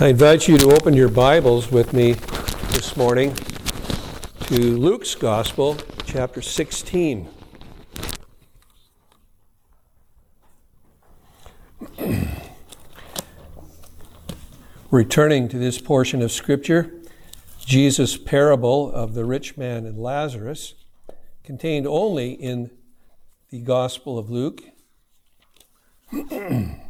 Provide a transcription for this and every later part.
I invite you to open your Bibles with me this morning to Luke's Gospel, chapter 16. Returning to this portion of Scripture, Jesus' parable of the rich man and Lazarus, contained only in the Gospel of Luke.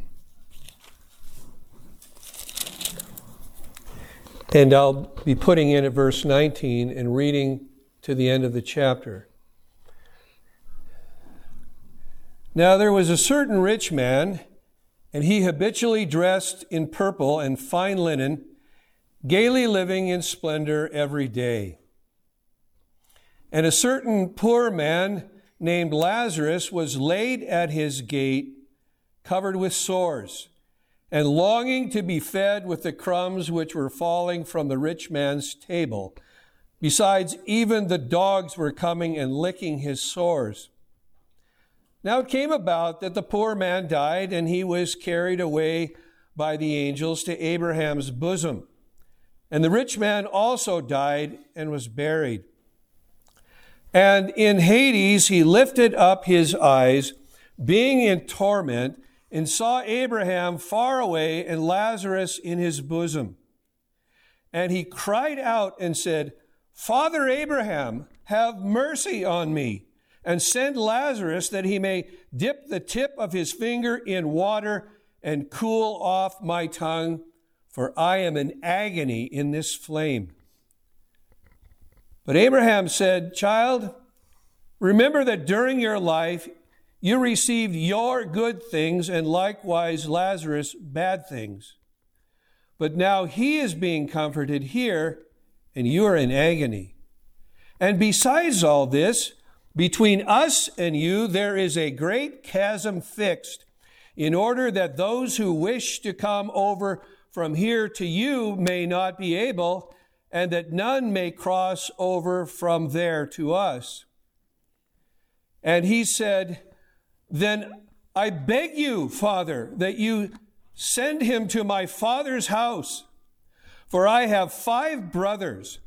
And I'll be putting in at verse 19 and reading to the end of the chapter. Now there was a certain rich man, and he habitually dressed in purple and fine linen, gaily living in splendor every day. And a certain poor man named Lazarus was laid at his gate, covered with sores and longing to be fed with the crumbs which were falling from the rich man's table. Besides, even the dogs were coming and licking his sores. Now it came about that the poor man died, and he was carried away by the angels to Abraham's bosom. And the rich man also died and was buried. And in Hades he lifted up his eyes, being in torment and saw Abraham far away and Lazarus in his bosom. And he cried out and said, Father Abraham, have mercy on me, and send Lazarus that he may dip the tip of his finger in water and cool off my tongue, for I am in agony in this flame. But Abraham said, Child, remember that during your life you received your good things, and likewise Lazarus bad things. But now he is being comforted here, and you are in agony. And besides all this, between us and you there is a great chasm fixed, in order that those who wish to come over from here to you may not be able, and that none may cross over from there to us. And he said, then I beg you, Father, that you send him to my father's house. For I have five brothers,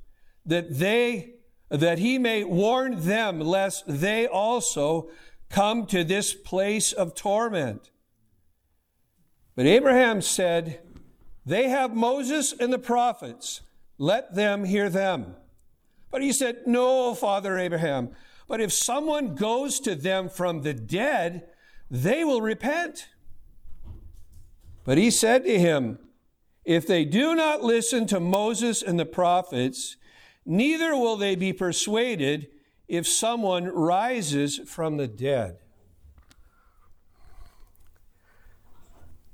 that they that he may warn them lest they also come to this place of torment. But Abraham said, They have Moses and the prophets. Let them hear them. But he said, No, Father Abraham. But if someone goes to them from the dead, they will repent. But he said to him, If they do not listen to Moses and the prophets, neither will they be persuaded if someone rises from the dead.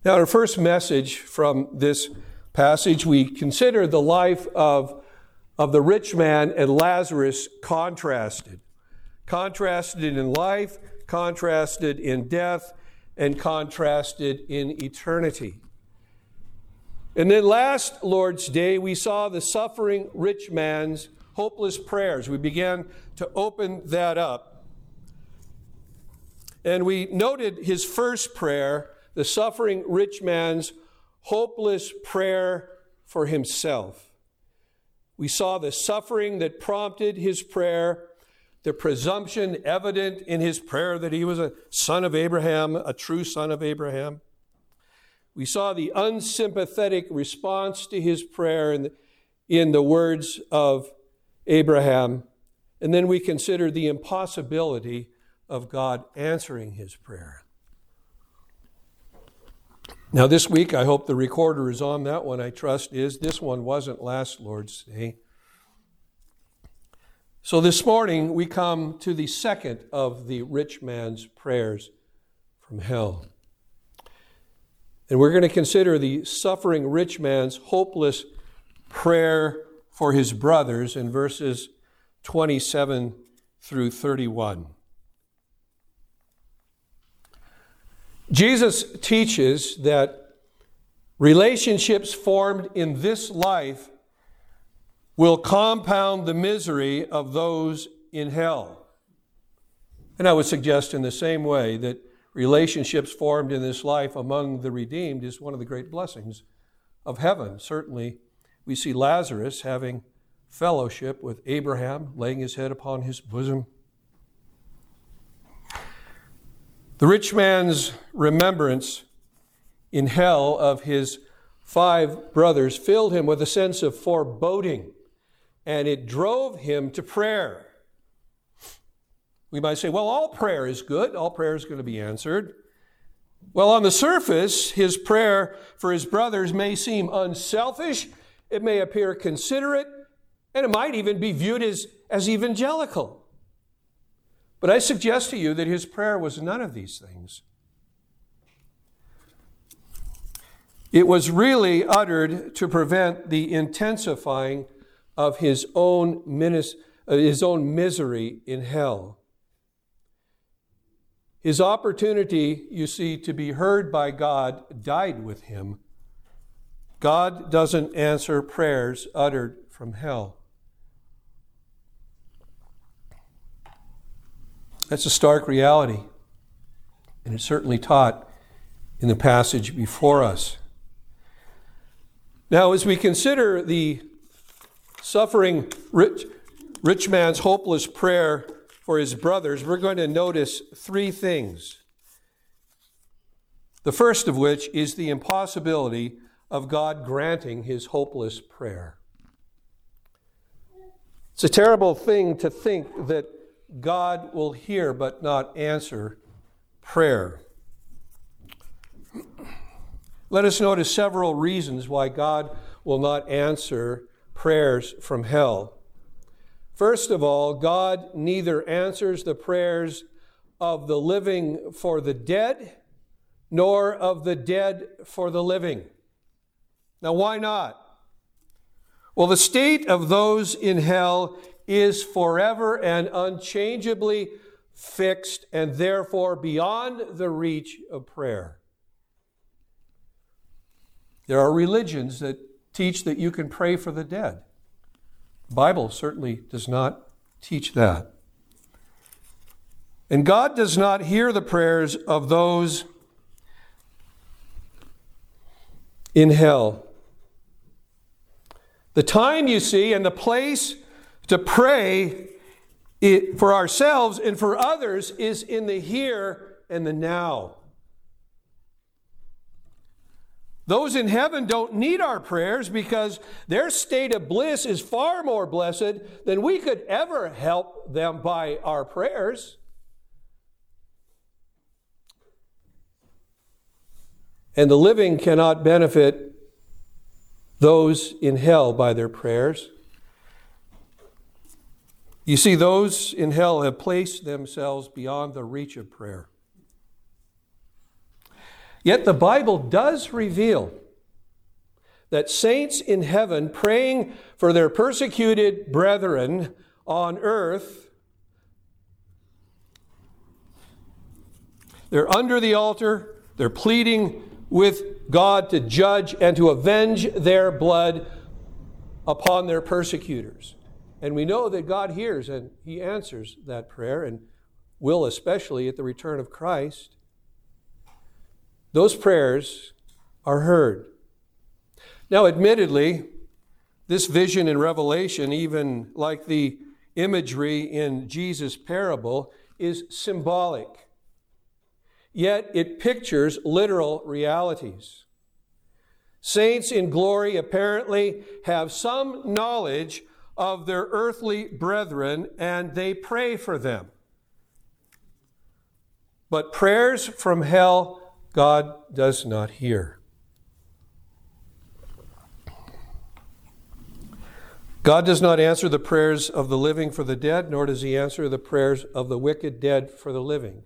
Now, our first message from this passage, we consider the life of, of the rich man and Lazarus contrasted contrasted in life, contrasted in death, and contrasted in eternity. And then last Lord's Day, we saw the suffering rich man's hopeless prayers. We began to open that up. And we noted his first prayer, the suffering rich man's hopeless prayer for himself. We saw the suffering that prompted his prayer the presumption evident in his prayer that he was a son of Abraham, a true son of Abraham. We saw the unsympathetic response to his prayer in the, in the words of Abraham. And then we considered the impossibility of God answering his prayer. Now, this week, I hope the recorder is on that one, I trust is. This one wasn't last Lord's Day. So this morning we come to the second of the rich man's prayers from hell. And we're going to consider the suffering rich man's hopeless prayer for his brothers in verses 27 through 31. Jesus teaches that relationships formed in this life will compound the misery of those in hell. And I would suggest in the same way that relationships formed in this life among the redeemed is one of the great blessings of heaven. Certainly, we see Lazarus having fellowship with Abraham, laying his head upon his bosom. The rich man's remembrance in hell of his five brothers filled him with a sense of foreboding, and it drove him to prayer. We might say, well, all prayer is good, all prayer is going to be answered. Well, on the surface, his prayer for his brothers may seem unselfish, it may appear considerate, and it might even be viewed as, as evangelical. But I suggest to you that his prayer was none of these things. It was really uttered to prevent the intensifying of his own, minis- uh, his own misery in hell. His opportunity, you see, to be heard by God died with him. God doesn't answer prayers uttered from hell. That's a stark reality, and it's certainly taught in the passage before us. Now, as we consider the suffering rich, rich man's hopeless prayer for his brothers, we're going to notice three things. The first of which is the impossibility of God granting his hopeless prayer. It's a terrible thing to think that God will hear but not answer prayer. Let us notice several reasons why God will not answer prayers from hell. First of all, God neither answers the prayers of the living for the dead, nor of the dead for the living. Now, why not? Well, the state of those in hell is forever and unchangeably fixed and therefore beyond the reach of prayer. There are religions that teach that you can pray for the dead. Bible certainly does not teach that. And God does not hear the prayers of those in hell. The time, you see, and the place to pray for ourselves and for others is in the here and the now. Those in heaven don't need our prayers because their state of bliss is far more blessed than we could ever help them by our prayers. And the living cannot benefit those in hell by their prayers. You see, those in hell have placed themselves beyond the reach of prayer. Yet the Bible does reveal that saints in heaven praying for their persecuted brethren on earth, they're under the altar, they're pleading with God to judge and to avenge their blood upon their persecutors. And we know that God hears and He answers that prayer and will, especially at the return of Christ those prayers are heard. Now, admittedly, this vision in Revelation, even like the imagery in Jesus' parable, is symbolic. Yet it pictures literal realities. Saints in glory apparently have some knowledge of their earthly brethren and they pray for them. But prayers from hell God does not hear. God does not answer the prayers of the living for the dead, nor does he answer the prayers of the wicked dead for the living.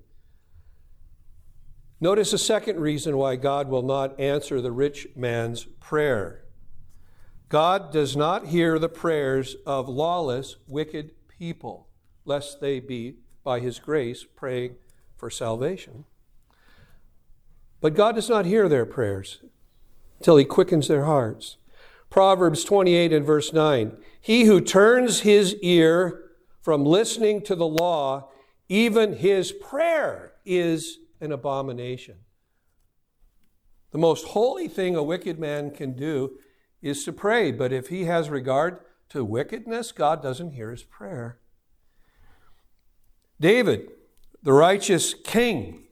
Notice a second reason why God will not answer the rich man's prayer. God does not hear the prayers of lawless, wicked people, lest they be, by his grace, praying for salvation. But God does not hear their prayers until He quickens their hearts. Proverbs 28 and verse 9 He who turns his ear from listening to the law, even his prayer is an abomination. The most holy thing a wicked man can do is to pray, but if he has regard to wickedness, God doesn't hear his prayer. David, the righteous king,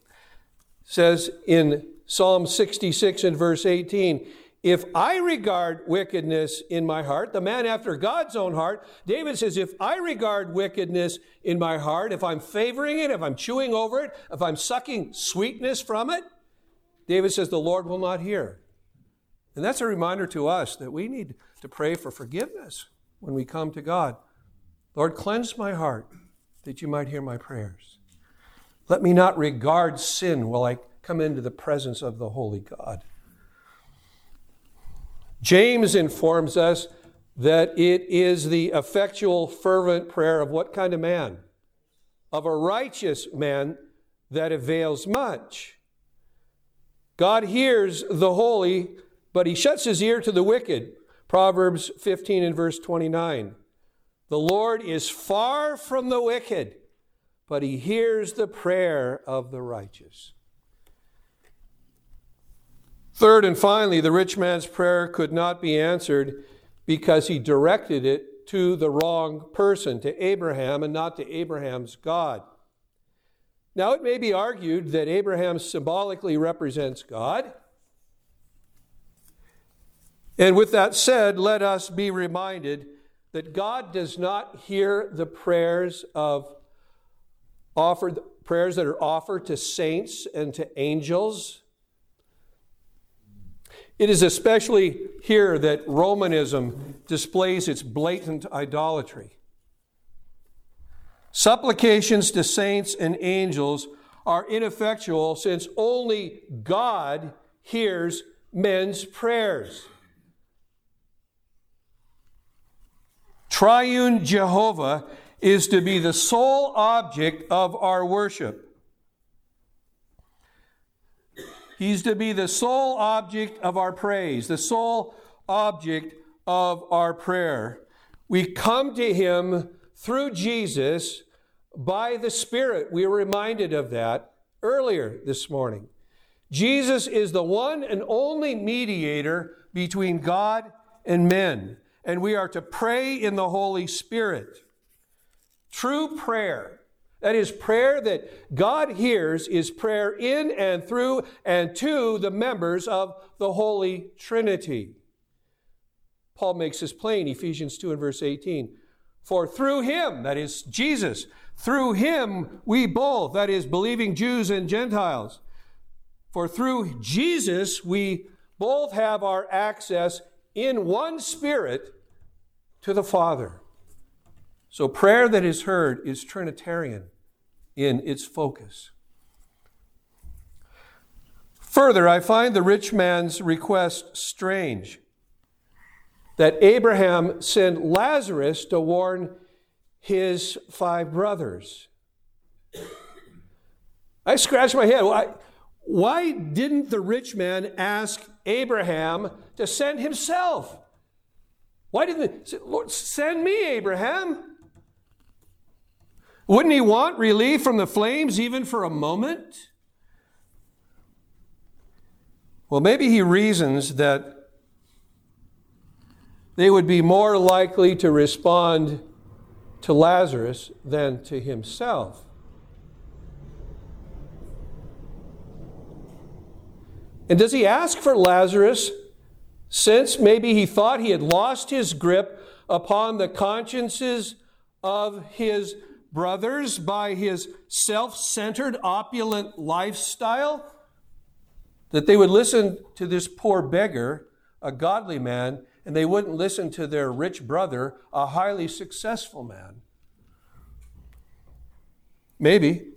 says in Psalm 66 and verse 18, if I regard wickedness in my heart, the man after God's own heart, David says, if I regard wickedness in my heart, if I'm favoring it, if I'm chewing over it, if I'm sucking sweetness from it, David says, the Lord will not hear. And that's a reminder to us that we need to pray for forgiveness when we come to God. Lord, cleanse my heart that you might hear my prayers. Let me not regard sin while I come into the presence of the Holy God. James informs us that it is the effectual, fervent prayer of what kind of man? Of a righteous man that avails much. God hears the holy, but he shuts his ear to the wicked. Proverbs 15 and verse 29. The Lord is far from the wicked, but he hears the prayer of the righteous. Third and finally, the rich man's prayer could not be answered because he directed it to the wrong person, to Abraham, and not to Abraham's God. Now, it may be argued that Abraham symbolically represents God. And with that said, let us be reminded that God does not hear the prayers of offered prayers that are offered to saints and to angels it is especially here that Romanism displays its blatant idolatry. Supplications to saints and angels are ineffectual since only God hears men's prayers. Triune Jehovah is to be the sole object of our worship. He's to be the sole object of our praise, the sole object of our prayer. We come to Him through Jesus by the Spirit. We were reminded of that earlier this morning. Jesus is the one and only mediator between God and men, and we are to pray in the Holy Spirit. True prayer that is, prayer that God hears is prayer in and through and to the members of the Holy Trinity. Paul makes this plain, Ephesians 2 and verse 18. For through him, that is Jesus, through him we both, that is, believing Jews and Gentiles, for through Jesus we both have our access in one spirit to the Father. So prayer that is heard is Trinitarian in its focus. Further, I find the rich man's request strange that Abraham send Lazarus to warn his five brothers. I scratch my head. Why, why didn't the rich man ask Abraham to send himself? Why didn't they, Lord, send me, Abraham? Wouldn't he want relief from the flames even for a moment? Well, maybe he reasons that they would be more likely to respond to Lazarus than to himself. And does he ask for Lazarus since maybe he thought he had lost his grip upon the consciences of his brothers by his self centered, opulent lifestyle, that they would listen to this poor beggar, a godly man, and they wouldn't listen to their rich brother, a highly successful man. Maybe.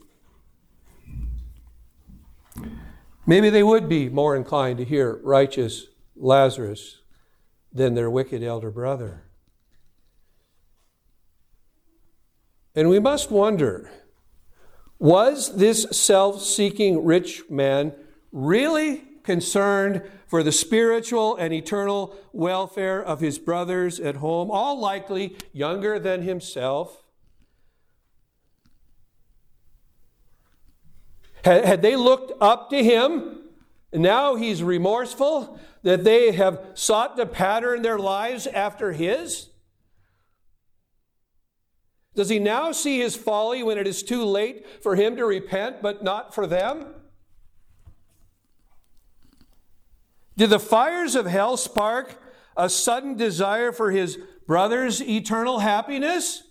Maybe they would be more inclined to hear righteous Lazarus than their wicked elder brother. And we must wonder was this self seeking rich man really concerned for the spiritual and eternal welfare of his brothers at home, all likely younger than himself? Had, they looked up to him now he's remorseful that they have sought to pattern their lives after his? Does he now see his folly when it is too late for him to repent, but not for them? Did the fires of hell spark a sudden desire for his brother's eternal happiness?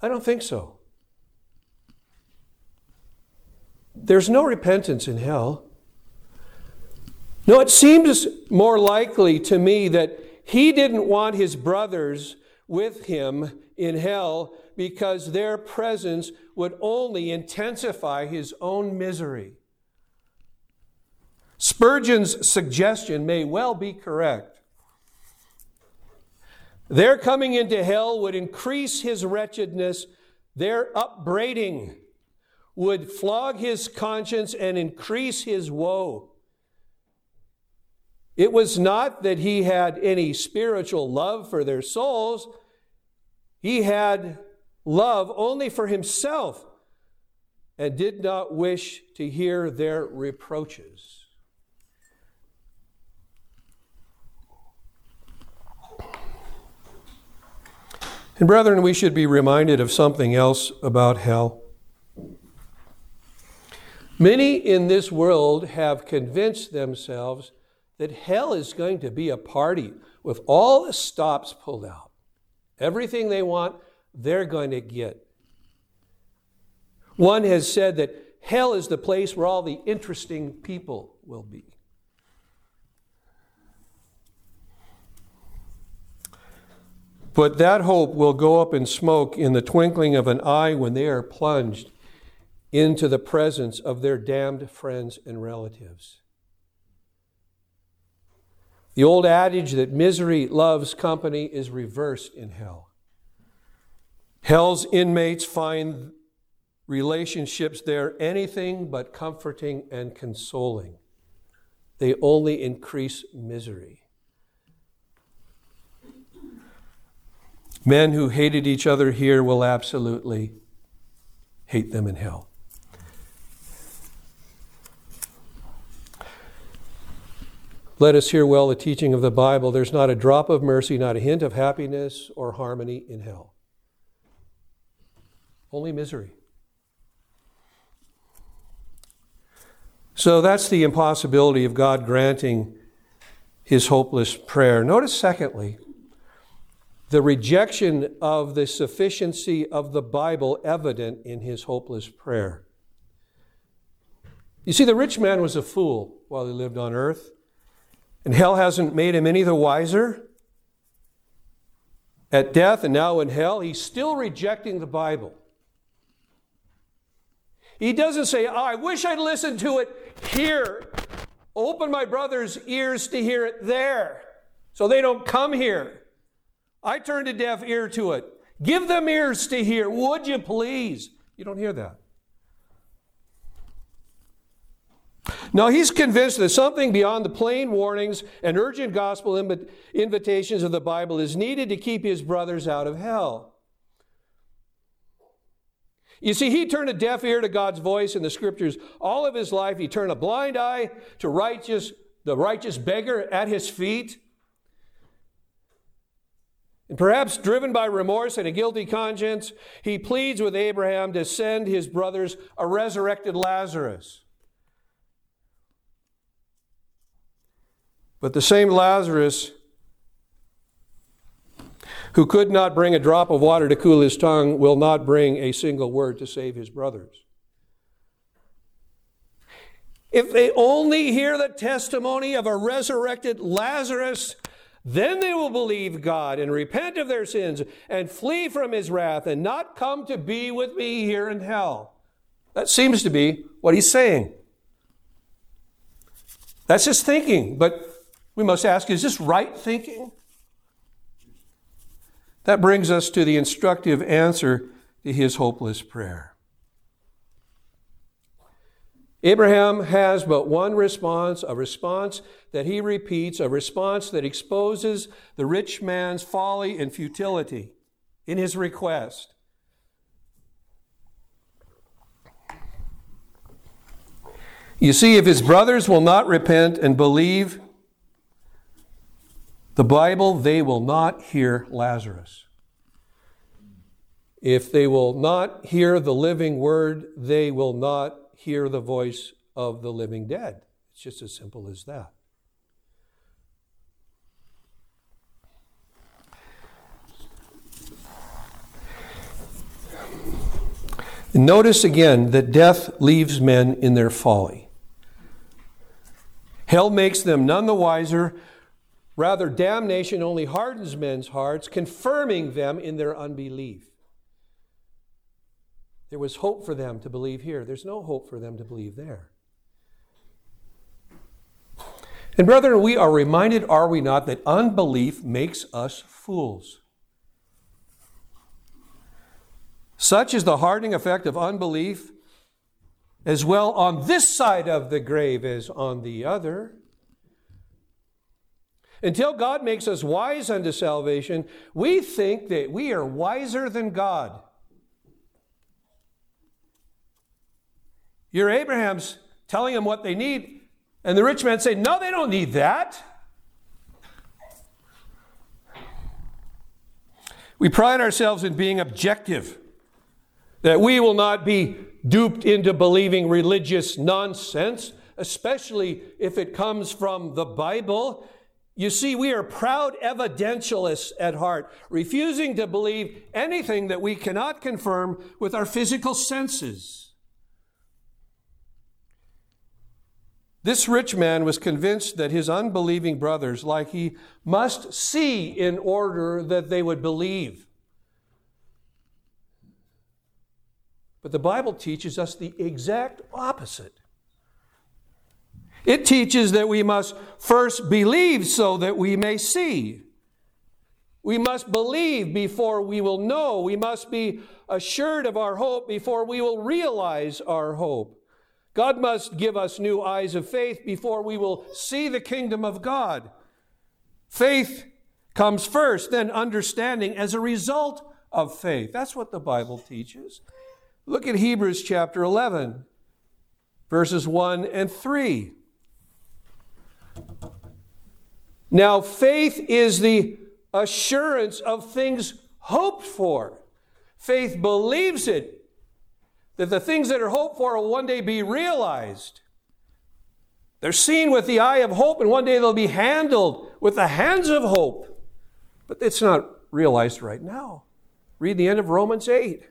I don't think so. There's no repentance in hell. No, it seems more likely to me that he didn't want his brothers with him in hell because their presence would only intensify his own misery. Spurgeon's suggestion may well be correct. Their coming into hell would increase his wretchedness, their upbraiding would flog his conscience and increase his woe. It was not that he had any spiritual love for their souls, he had love only for himself and did not wish to hear their reproaches. And, brethren, we should be reminded of something else about hell. Many in this world have convinced themselves that hell is going to be a party with all the stops pulled out. Everything they want, they're going to get. One has said that hell is the place where all the interesting people will be. But that hope will go up in smoke in the twinkling of an eye when they are plunged into the presence of their damned friends and relatives. The old adage that misery loves company is reversed in hell. Hell's inmates find relationships there anything but comforting and consoling. They only increase misery. Men who hated each other here will absolutely hate them in hell. Let us hear well the teaching of the Bible. There's not a drop of mercy, not a hint of happiness or harmony in hell. Only misery. So that's the impossibility of God granting his hopeless prayer. Notice, secondly, the rejection of the sufficiency of the Bible evident in his hopeless prayer. You see, the rich man was a fool while he lived on earth, and hell hasn't made him any the wiser. At death and now in hell, he's still rejecting the Bible. He doesn't say, oh, I wish I'd listened to it here. Open my brother's ears to hear it there so they don't come here. I turned a deaf ear to it. Give them ears to hear, would you please? You don't hear that. Now, he's convinced that something beyond the plain warnings and urgent gospel invitations of the Bible is needed to keep his brothers out of hell. You see, he turned a deaf ear to God's voice in the scriptures all of his life. He turned a blind eye to righteous, the righteous beggar at his feet. And perhaps driven by remorse and a guilty conscience, he pleads with Abraham to send his brothers a resurrected Lazarus. But the same Lazarus who could not bring a drop of water to cool his tongue will not bring a single word to save his brothers. If they only hear the testimony of a resurrected Lazarus, then they will believe God and repent of their sins and flee from his wrath and not come to be with me here in hell. That seems to be what he's saying. That's his thinking, but we must ask is this right thinking? That brings us to the instructive answer to his hopeless prayer. Abraham has but one response, a response that he repeats, a response that exposes the rich man's folly and futility in his request. You see, if his brothers will not repent and believe the Bible, they will not hear Lazarus. If they will not hear the living word, they will not hear the voice of the living dead. It's just as simple as that. Notice again that death leaves men in their folly. Hell makes them none the wiser. Rather, damnation only hardens men's hearts, confirming them in their unbelief. There was hope for them to believe here. There's no hope for them to believe there. And, brethren, we are reminded, are we not, that unbelief makes us fools. Such is the hardening effect of unbelief, as well on this side of the grave as on the other. Until God makes us wise unto salvation, we think that we are wiser than God. You're Abraham's telling them what they need, and the rich man say, No, they don't need that. We pride ourselves in being objective, that we will not be duped into believing religious nonsense, especially if it comes from the Bible. You see, we are proud evidentialists at heart, refusing to believe anything that we cannot confirm with our physical senses. This rich man was convinced that his unbelieving brothers, like he, must see in order that they would believe. But the Bible teaches us the exact opposite. It teaches that we must first believe so that we may see. We must believe before we will know. We must be assured of our hope before we will realize our hope. God must give us new eyes of faith before we will see the kingdom of God. Faith comes first, then understanding as a result of faith. That's what the Bible teaches. Look at Hebrews chapter 11, verses 1 and 3. Now, faith is the assurance of things hoped for. Faith believes it that the things that are hoped for will one day be realized. They're seen with the eye of hope, and one day they'll be handled with the hands of hope. But it's not realized right now. Read the end of Romans 8.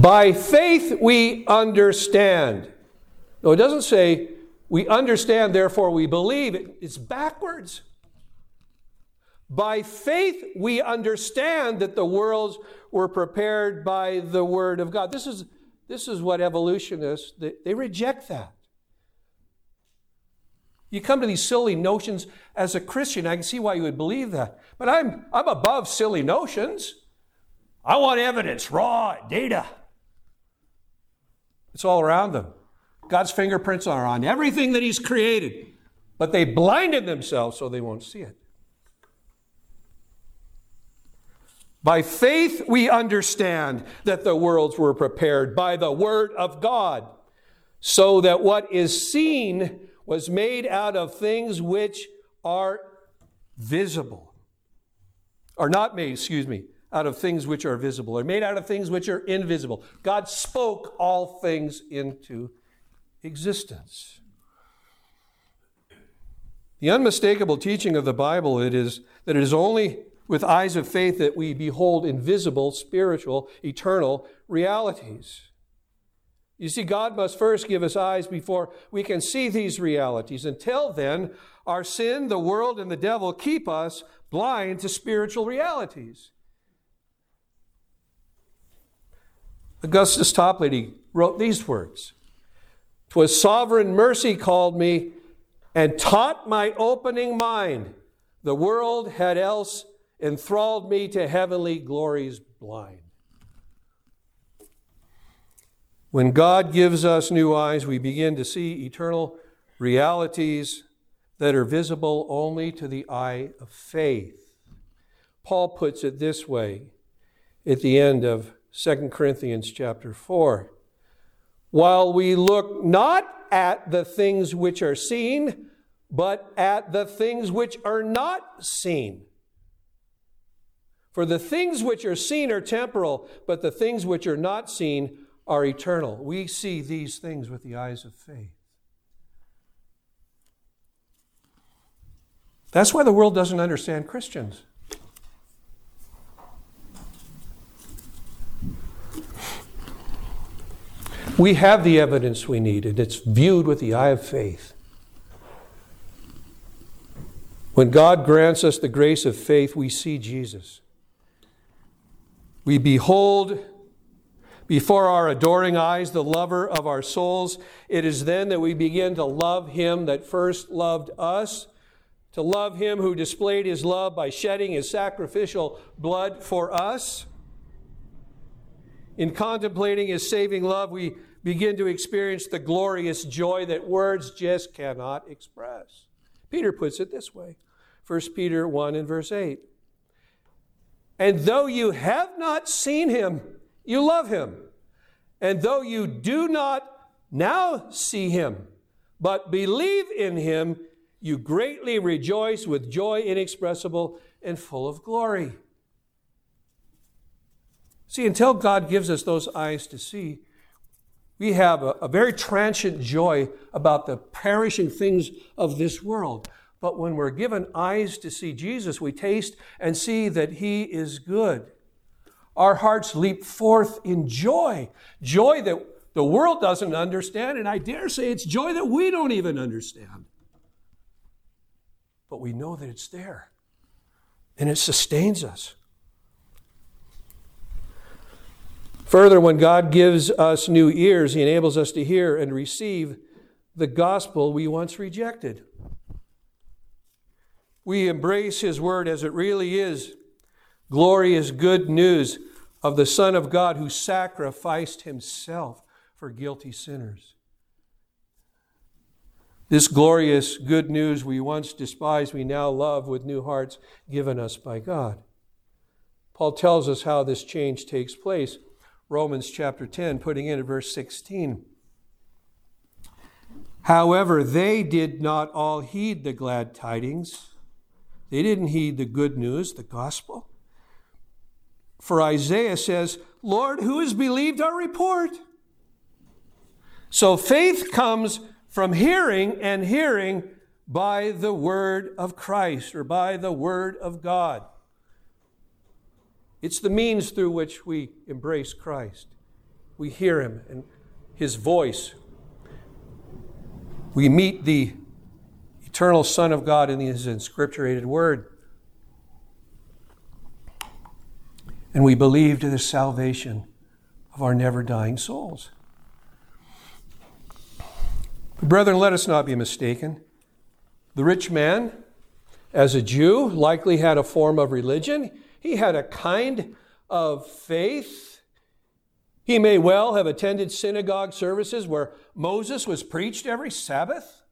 By faith we understand. No, it doesn't say we understand, therefore we believe. It's backwards. By faith, we understand that the worlds were prepared by the Word of God. This is, this is what evolutionists, they, they reject that. You come to these silly notions as a Christian, I can see why you would believe that. But I'm, I'm above silly notions. I want evidence, raw data. It's all around them. God's fingerprints are on everything that He's created, but they blinded themselves so they won't see it. By faith, we understand that the worlds were prepared by the Word of God, so that what is seen was made out of things which are visible. Are not made, excuse me, out of things which are visible, or made out of things which are invisible. God spoke all things into existence. The unmistakable teaching of the Bible it is that it is only with eyes of faith that we behold invisible, spiritual, eternal realities. You see, God must first give us eyes before we can see these realities. Until then, our sin, the world, and the devil keep us blind to spiritual realities. Augustus Toplady wrote these words "'Twas sovereign mercy called me and taught my opening mind. The world had else enthralled me to heavenly glories blind. When God gives us new eyes, we begin to see eternal realities that are visible only to the eye of faith. Paul puts it this way at the end of 2 Corinthians chapter 4. While we look not at the things which are seen, but at the things which are not seen. For the things which are seen are temporal, but the things which are not seen are eternal. We see these things with the eyes of faith. That's why the world doesn't understand Christians. We have the evidence we need, and it's viewed with the eye of faith. When God grants us the grace of faith, we see Jesus. We behold before our adoring eyes the lover of our souls. It is then that we begin to love him that first loved us, to love him who displayed his love by shedding his sacrificial blood for us. In contemplating his saving love, we begin to experience the glorious joy that words just cannot express. Peter puts it this way 1 Peter 1 and verse 8. And though you have not seen him, you love him. And though you do not now see him, but believe in him, you greatly rejoice with joy inexpressible and full of glory. See, until God gives us those eyes to see, we have a, a, very transient joy about the perishing things of this world. But when we're given eyes to see Jesus, we taste and see that He is good. Our hearts leap forth in joy, joy that the world doesn't understand, and I dare say it's joy that we don't even understand. But we know that it's there, and it sustains us. Further, when God gives us new ears, He enables us to hear and receive the gospel we once rejected we embrace His Word as it really is glorious good news of the Son of God who sacrificed Himself for guilty sinners. This glorious good news we once despised, we now love with new hearts given us by God. Paul tells us how this change takes place. Romans chapter 10, putting in at verse 16. However, they did not all heed the glad tidings they didn't heed the good news, the gospel. For Isaiah says, Lord, who has believed our report? So faith comes from hearing, and hearing by the word of Christ or by the word of God. It's the means through which we embrace Christ. We hear him and his voice. We meet the eternal Son of God in His inscripturated Word. And we believe to the salvation of our never dying souls. Brethren, let us not be mistaken. The rich man, as a Jew, likely had a form of religion. He had a kind of faith. He may well have attended synagogue services where Moses was preached every Sabbath.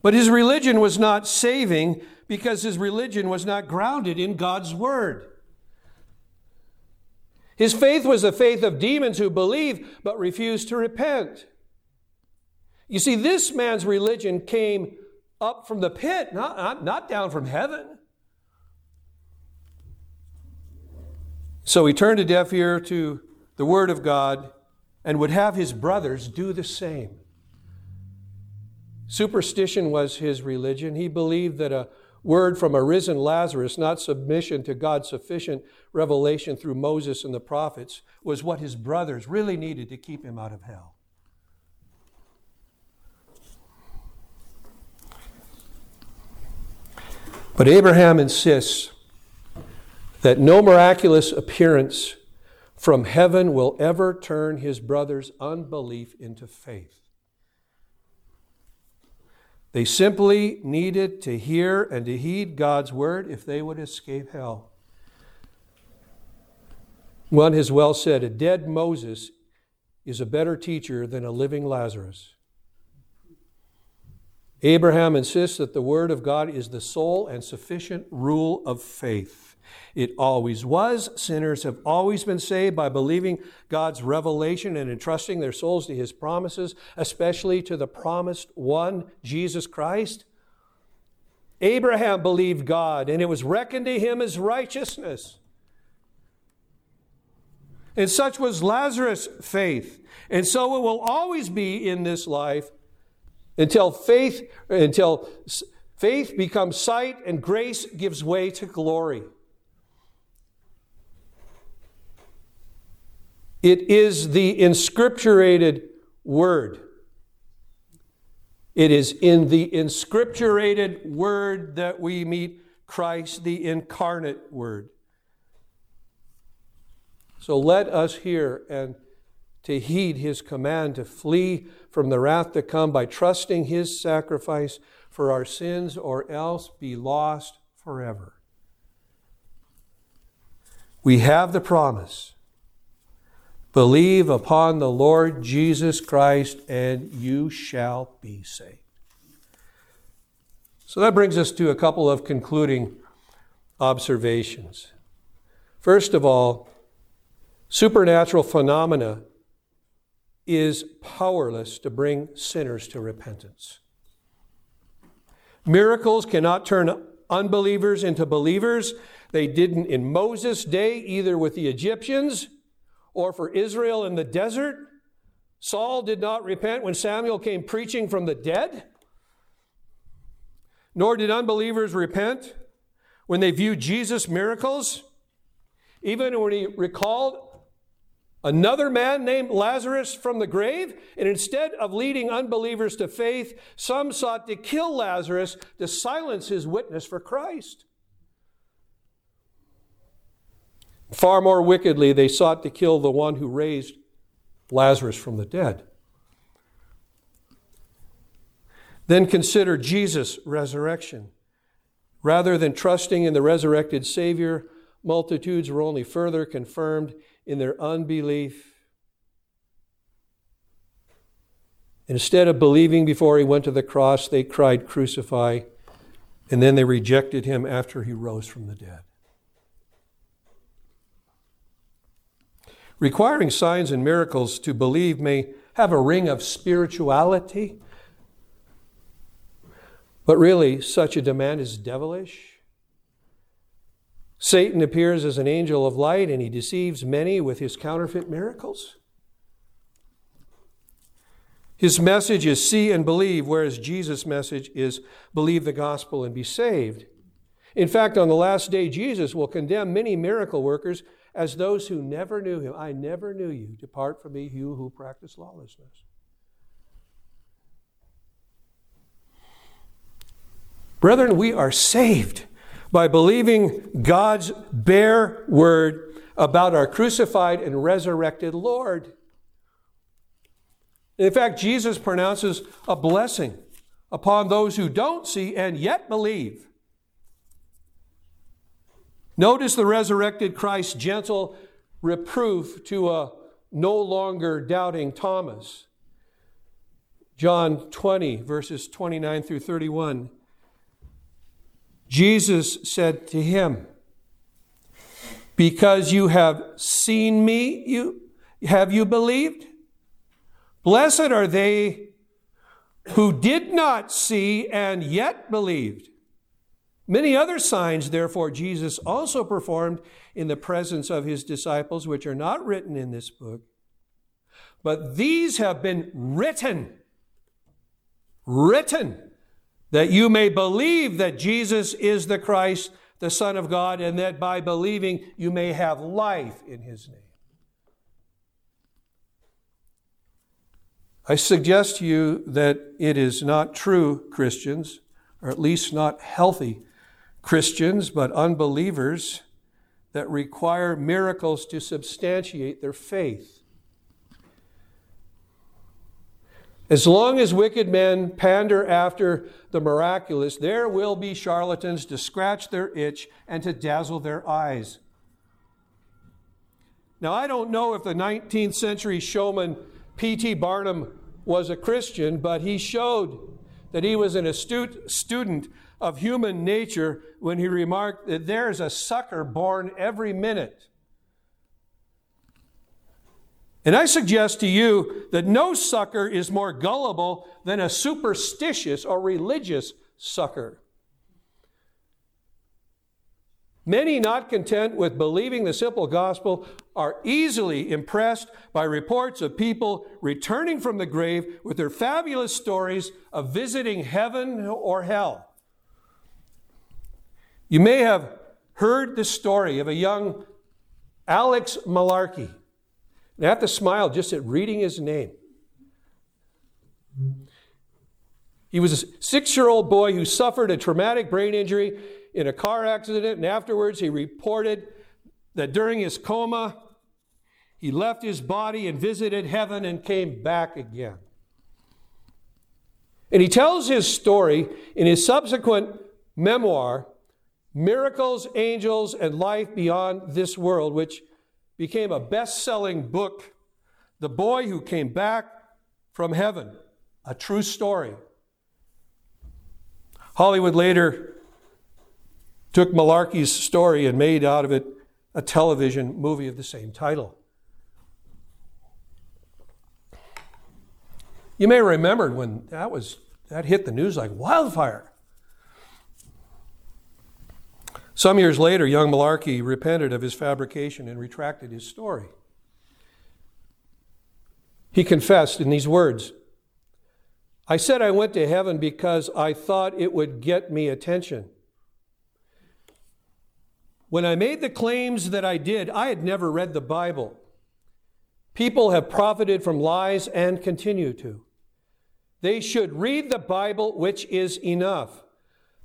But his religion was not saving because his religion was not grounded in God's word. His faith was the faith of demons who believe but refuse to repent. You see, this man's religion came up from the pit, not, not, not down from heaven. So he turned a deaf ear to the word of God and would have his brothers do the same. Superstition was his religion. He believed that a word from a risen Lazarus, not submission to God's sufficient revelation through Moses and the prophets, was what his brothers really needed to keep him out of hell. But Abraham insists that no miraculous appearance from heaven will ever turn his brother's unbelief into faith. They simply needed to hear and to heed God's word if they would escape hell. One has well said a dead Moses is a better teacher than a living Lazarus. Abraham insists that the Word of God is the sole and sufficient rule of faith. It always was. Sinners have always been saved by believing God's revelation and entrusting their souls to his promises, especially to the promised one, Jesus Christ. Abraham believed God, and it was reckoned to him as righteousness. And such was Lazarus' faith. And so it will always be in this life until faith, until faith becomes sight and grace gives way to glory. It is the inscripturated word. It is in the inscripturated word that we meet Christ, the incarnate word. So let us hear and to heed his command to flee from the wrath to come by trusting his sacrifice for our sins or else be lost forever. We have the promise. Believe upon the Lord Jesus Christ and you shall be saved. So that brings us to a couple of concluding observations. First of all, supernatural phenomena is powerless to bring sinners to repentance. Miracles cannot turn unbelievers into believers. They didn't in Moses' day, either with the Egyptians or for Israel in the desert. Saul did not repent when Samuel came preaching from the dead. Nor did unbelievers repent when they viewed Jesus' miracles. Even when he recalled another man named Lazarus from the grave, and instead of leading unbelievers to faith, some sought to kill Lazarus to silence his witness for Christ. Far more wickedly, they sought to kill the one who raised Lazarus from the dead. Then consider Jesus' resurrection. Rather than trusting in the resurrected Savior, multitudes were only further confirmed in their unbelief. Instead of believing before he went to the cross, they cried, Crucify, and then they rejected him after he rose from the dead. Requiring signs and miracles to believe may have a ring of spirituality, but really, such a demand is devilish. Satan appears as an angel of light and he deceives many with his counterfeit miracles. His message is see and believe, whereas Jesus' message is believe the gospel and be saved. In fact, on the last day, Jesus will condemn many miracle workers as those who never knew him. I never knew you. Depart from me, you who practice lawlessness. Brethren, we are saved by believing God's bare word about our crucified and resurrected Lord. In fact, Jesus pronounces a blessing upon those who don't see and yet believe. Notice the resurrected Christ's gentle reproof to a no longer doubting Thomas. John 20, verses 29 through 31. Jesus said to him, Because you have seen me, you have you believed? Blessed are they who did not see and yet believed. Many other signs, therefore, Jesus also performed in the presence of his disciples, which are not written in this book. But these have been written, written that you may believe that Jesus is the Christ, the Son of God, and that by believing you may have life in his name. I suggest to you that it is not true Christians, or at least not healthy Christians, but unbelievers that require miracles to substantiate their faith. As long as wicked men pander after the miraculous, there will be charlatans to scratch their itch and to dazzle their eyes. Now, I don't know if the 19th century showman P.T. Barnum was a Christian, but he showed that he was an astute student of human nature when he remarked that there's a sucker born every minute. And I suggest to you that no sucker is more gullible than a superstitious or religious sucker. Many not content with believing the simple gospel are easily impressed by reports of people returning from the grave with their fabulous stories of visiting heaven or hell. You may have heard the story of a young Alex Malarkey. I have to smile just at reading his name. He was a six year old boy who suffered a traumatic brain injury in a car accident, and afterwards he reported that during his coma, he left his body and visited heaven and came back again. And he tells his story in his subsequent memoir, Miracles, Angels, and Life Beyond This World, which became a best selling book. The Boy Who Came Back from Heaven, a true story. Hollywood later took Malarkey's story and made out of it a television movie of the same title. You may remember when that was that hit the news like wildfire. Some years later, young Malarkey repented of his fabrication and retracted his story. He confessed in these words I said I went to heaven because I thought it would get me attention. When I made the claims that I did, I had never read the Bible. People have profited from lies and continue to. They should read the Bible, which is enough.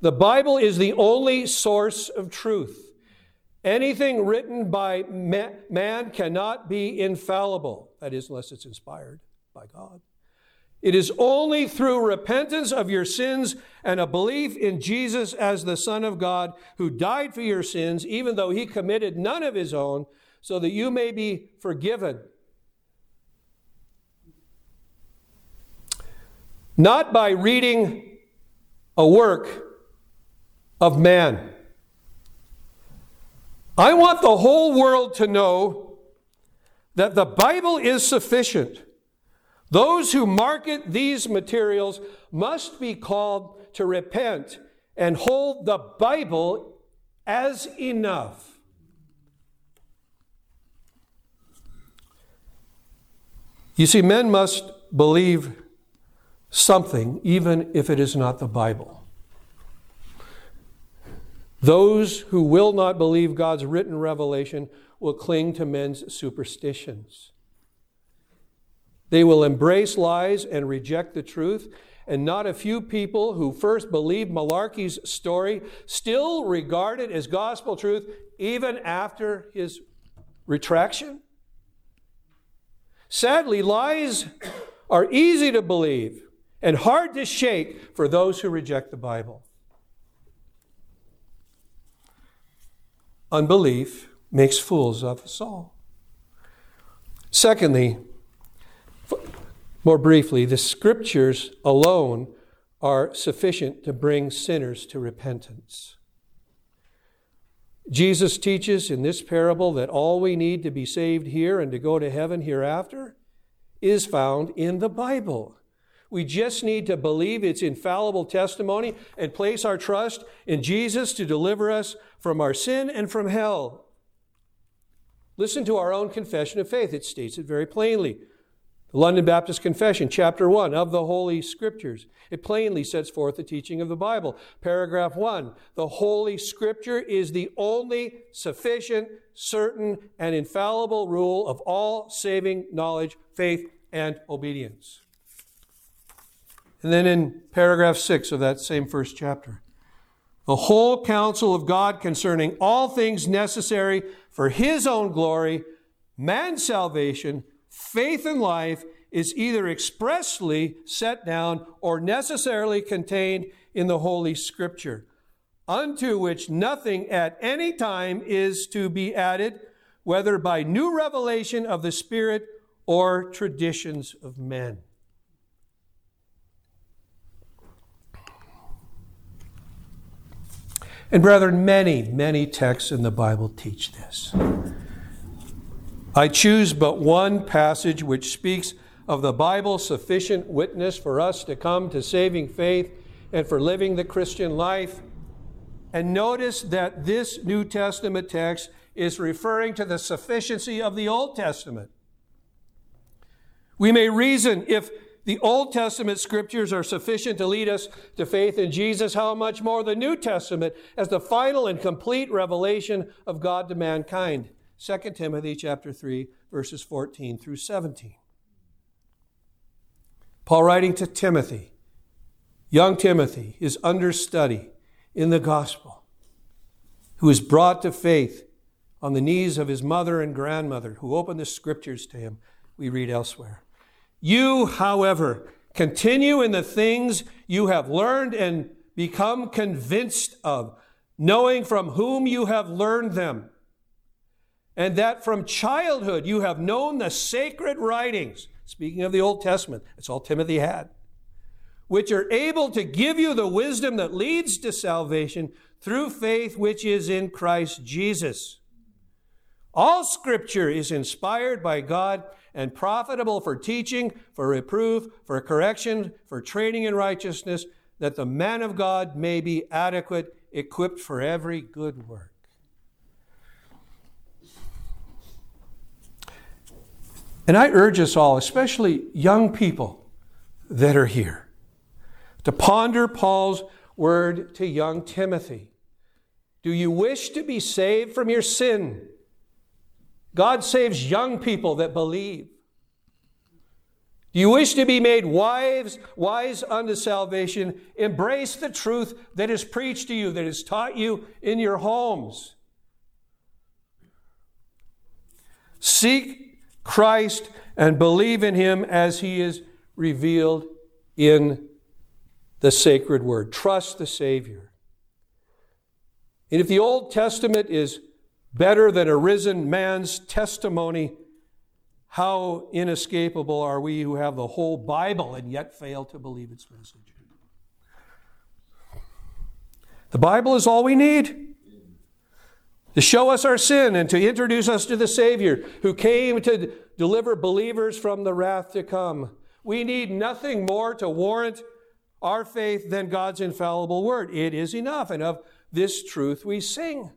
The Bible is the only source of truth. Anything written by man cannot be infallible, that is, unless it's inspired by God. It is only through repentance of your sins and a belief in Jesus as the Son of God who died for your sins, even though he committed none of his own, so that you may be forgiven. Not by reading a work of man. I want the whole world to know that the Bible is sufficient those who market these materials must be called to repent and hold the Bible as enough. You see, men must believe something, even if it is not the Bible. Those who will not believe God's written revelation will cling to men's superstitions. They will embrace lies and reject the truth. And not a few people who first believed Malarkey's story still regard it as gospel truth even after his retraction. Sadly, lies are easy to believe and hard to shake for those who reject the Bible. Unbelief makes fools of us all. Secondly, more briefly, the scriptures alone are sufficient to bring sinners to repentance. Jesus teaches in this parable that all we need to be saved here and to go to heaven hereafter is found in the Bible. We just need to believe its infallible testimony and place our trust in Jesus to deliver us from our sin and from hell. Listen to our own confession of faith. It states it very plainly. The London Baptist Confession, chapter 1 of the Holy Scriptures. It plainly sets forth the teaching of the Bible. Paragraph 1 The Holy Scripture is the only sufficient, certain, and infallible rule of all saving knowledge, faith, and obedience. And then in paragraph 6 of that same first chapter, the whole counsel of God concerning all things necessary for His own glory, man's salvation, faith and life is either expressly set down or necessarily contained in the Holy Scripture, unto which nothing at any time is to be added, whether by new revelation of the Spirit or traditions of men. And brethren, many, many texts in the Bible teach this. I choose but one passage which speaks of the Bible's sufficient witness for us to come to saving faith and for living the Christian life. And notice that this New Testament text is referring to the sufficiency of the Old Testament. We may reason if the Old Testament scriptures are sufficient to lead us to faith in Jesus, how much more the New Testament as the final and complete revelation of God to mankind. 2 Timothy chapter 3 verses 14 through 17. Paul writing to Timothy, young Timothy, his understudy in the gospel, who is brought to faith on the knees of his mother and grandmother, who opened the scriptures to him, we read elsewhere. You, however, continue in the things you have learned and become convinced of, knowing from whom you have learned them, and that from childhood you have known the sacred writings. Speaking of the Old Testament, it's all Timothy had, which are able to give you the wisdom that leads to salvation through faith which is in Christ Jesus. All scripture is inspired by God and profitable for teaching, for reproof, for correction, for training in righteousness, that the man of God may be adequate, equipped for every good work. And I urge us all, especially young people that are here, to ponder Paul's word to young Timothy. Do you wish to be saved from your sin? God saves young people that believe. Do you wish to be made wise, wise unto salvation? Embrace the truth that is preached to you, that is taught you in your homes. Seek Christ and believe in him as he is revealed in the sacred word. Trust the Savior. And if the Old Testament is better than a risen man's testimony, how inescapable are we who have the whole Bible and yet fail to believe its message? The Bible is all we need to show us our sin and to introduce us to the Savior who came to deliver believers from the wrath to come. We need nothing more to warrant our faith than God's infallible word. It is enough, and of this truth we sing.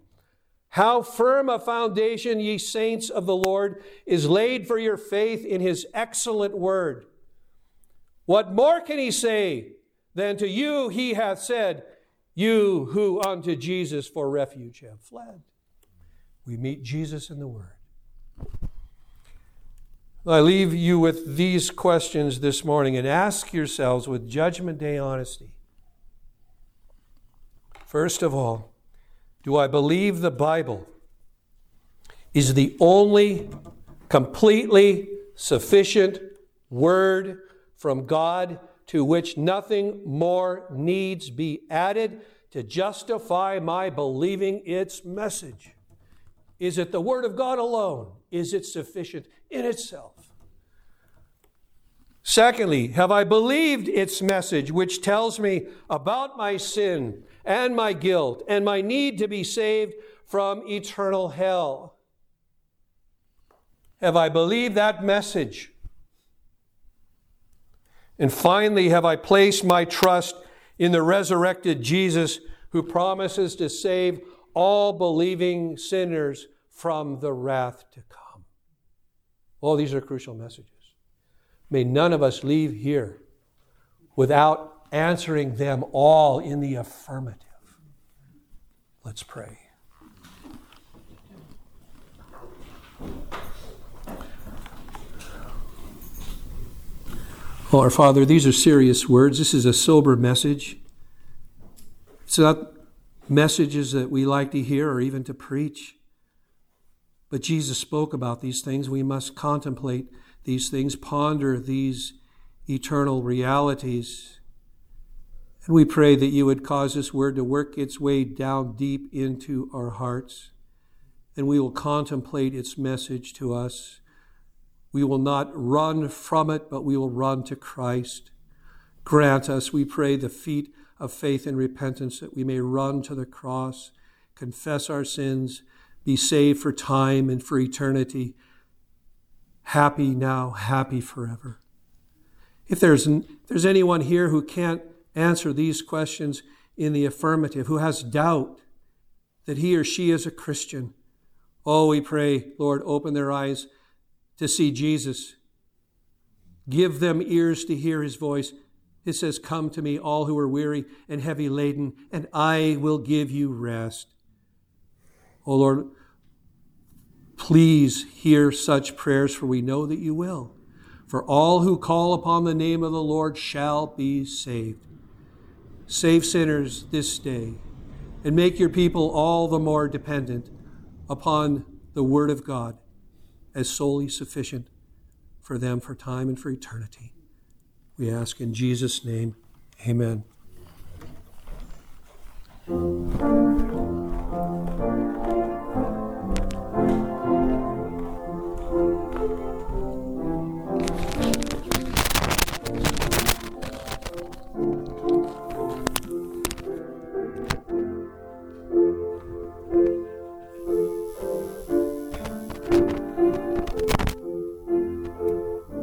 How firm a foundation, ye saints of the Lord, is laid for your faith in his excellent word. What more can he say than to you he hath said, You who unto Jesus for refuge have fled? We meet Jesus in the word. I leave you with these questions this morning and ask yourselves with Judgment Day honesty. First of all, do I believe the Bible is the only completely sufficient word from God to which nothing more needs be added to justify my believing its message? Is it the Word of God alone? Is it sufficient in itself? Secondly, have I believed its message, which tells me about my sin and my guilt and my need to be saved from eternal hell? Have I believed that message? And finally, have I placed my trust in the resurrected Jesus who promises to save all believing sinners from the wrath to come? All these are crucial messages. May none of us leave here without answering them all in the affirmative. Let's pray. Oh, our Father, these are serious words. This is a sober message. It's not messages that we like to hear or even to preach. But Jesus spoke about these things. We must contemplate these things, ponder these eternal realities. And we pray that you would cause this word to work its way down deep into our hearts, and we will contemplate its message to us. We will not run from it, but we will run to Christ. Grant us, we pray, the feet of faith and repentance that we may run to the cross, confess our sins, be saved for time and for eternity, happy now, happy forever. If there's, if there's anyone here who can't answer these questions in the affirmative, who has doubt that he or she is a Christian, oh, we pray, Lord, open their eyes to see Jesus. Give them ears to hear his voice. It says, Come to me, all who are weary and heavy laden, and I will give you rest. Oh Lord, please hear such prayers, for we know that you will. For all who call upon the name of the Lord shall be saved. Save sinners this day, and make your people all the more dependent upon the Word of God as solely sufficient for them for time and for eternity. We ask in Jesus' name, amen.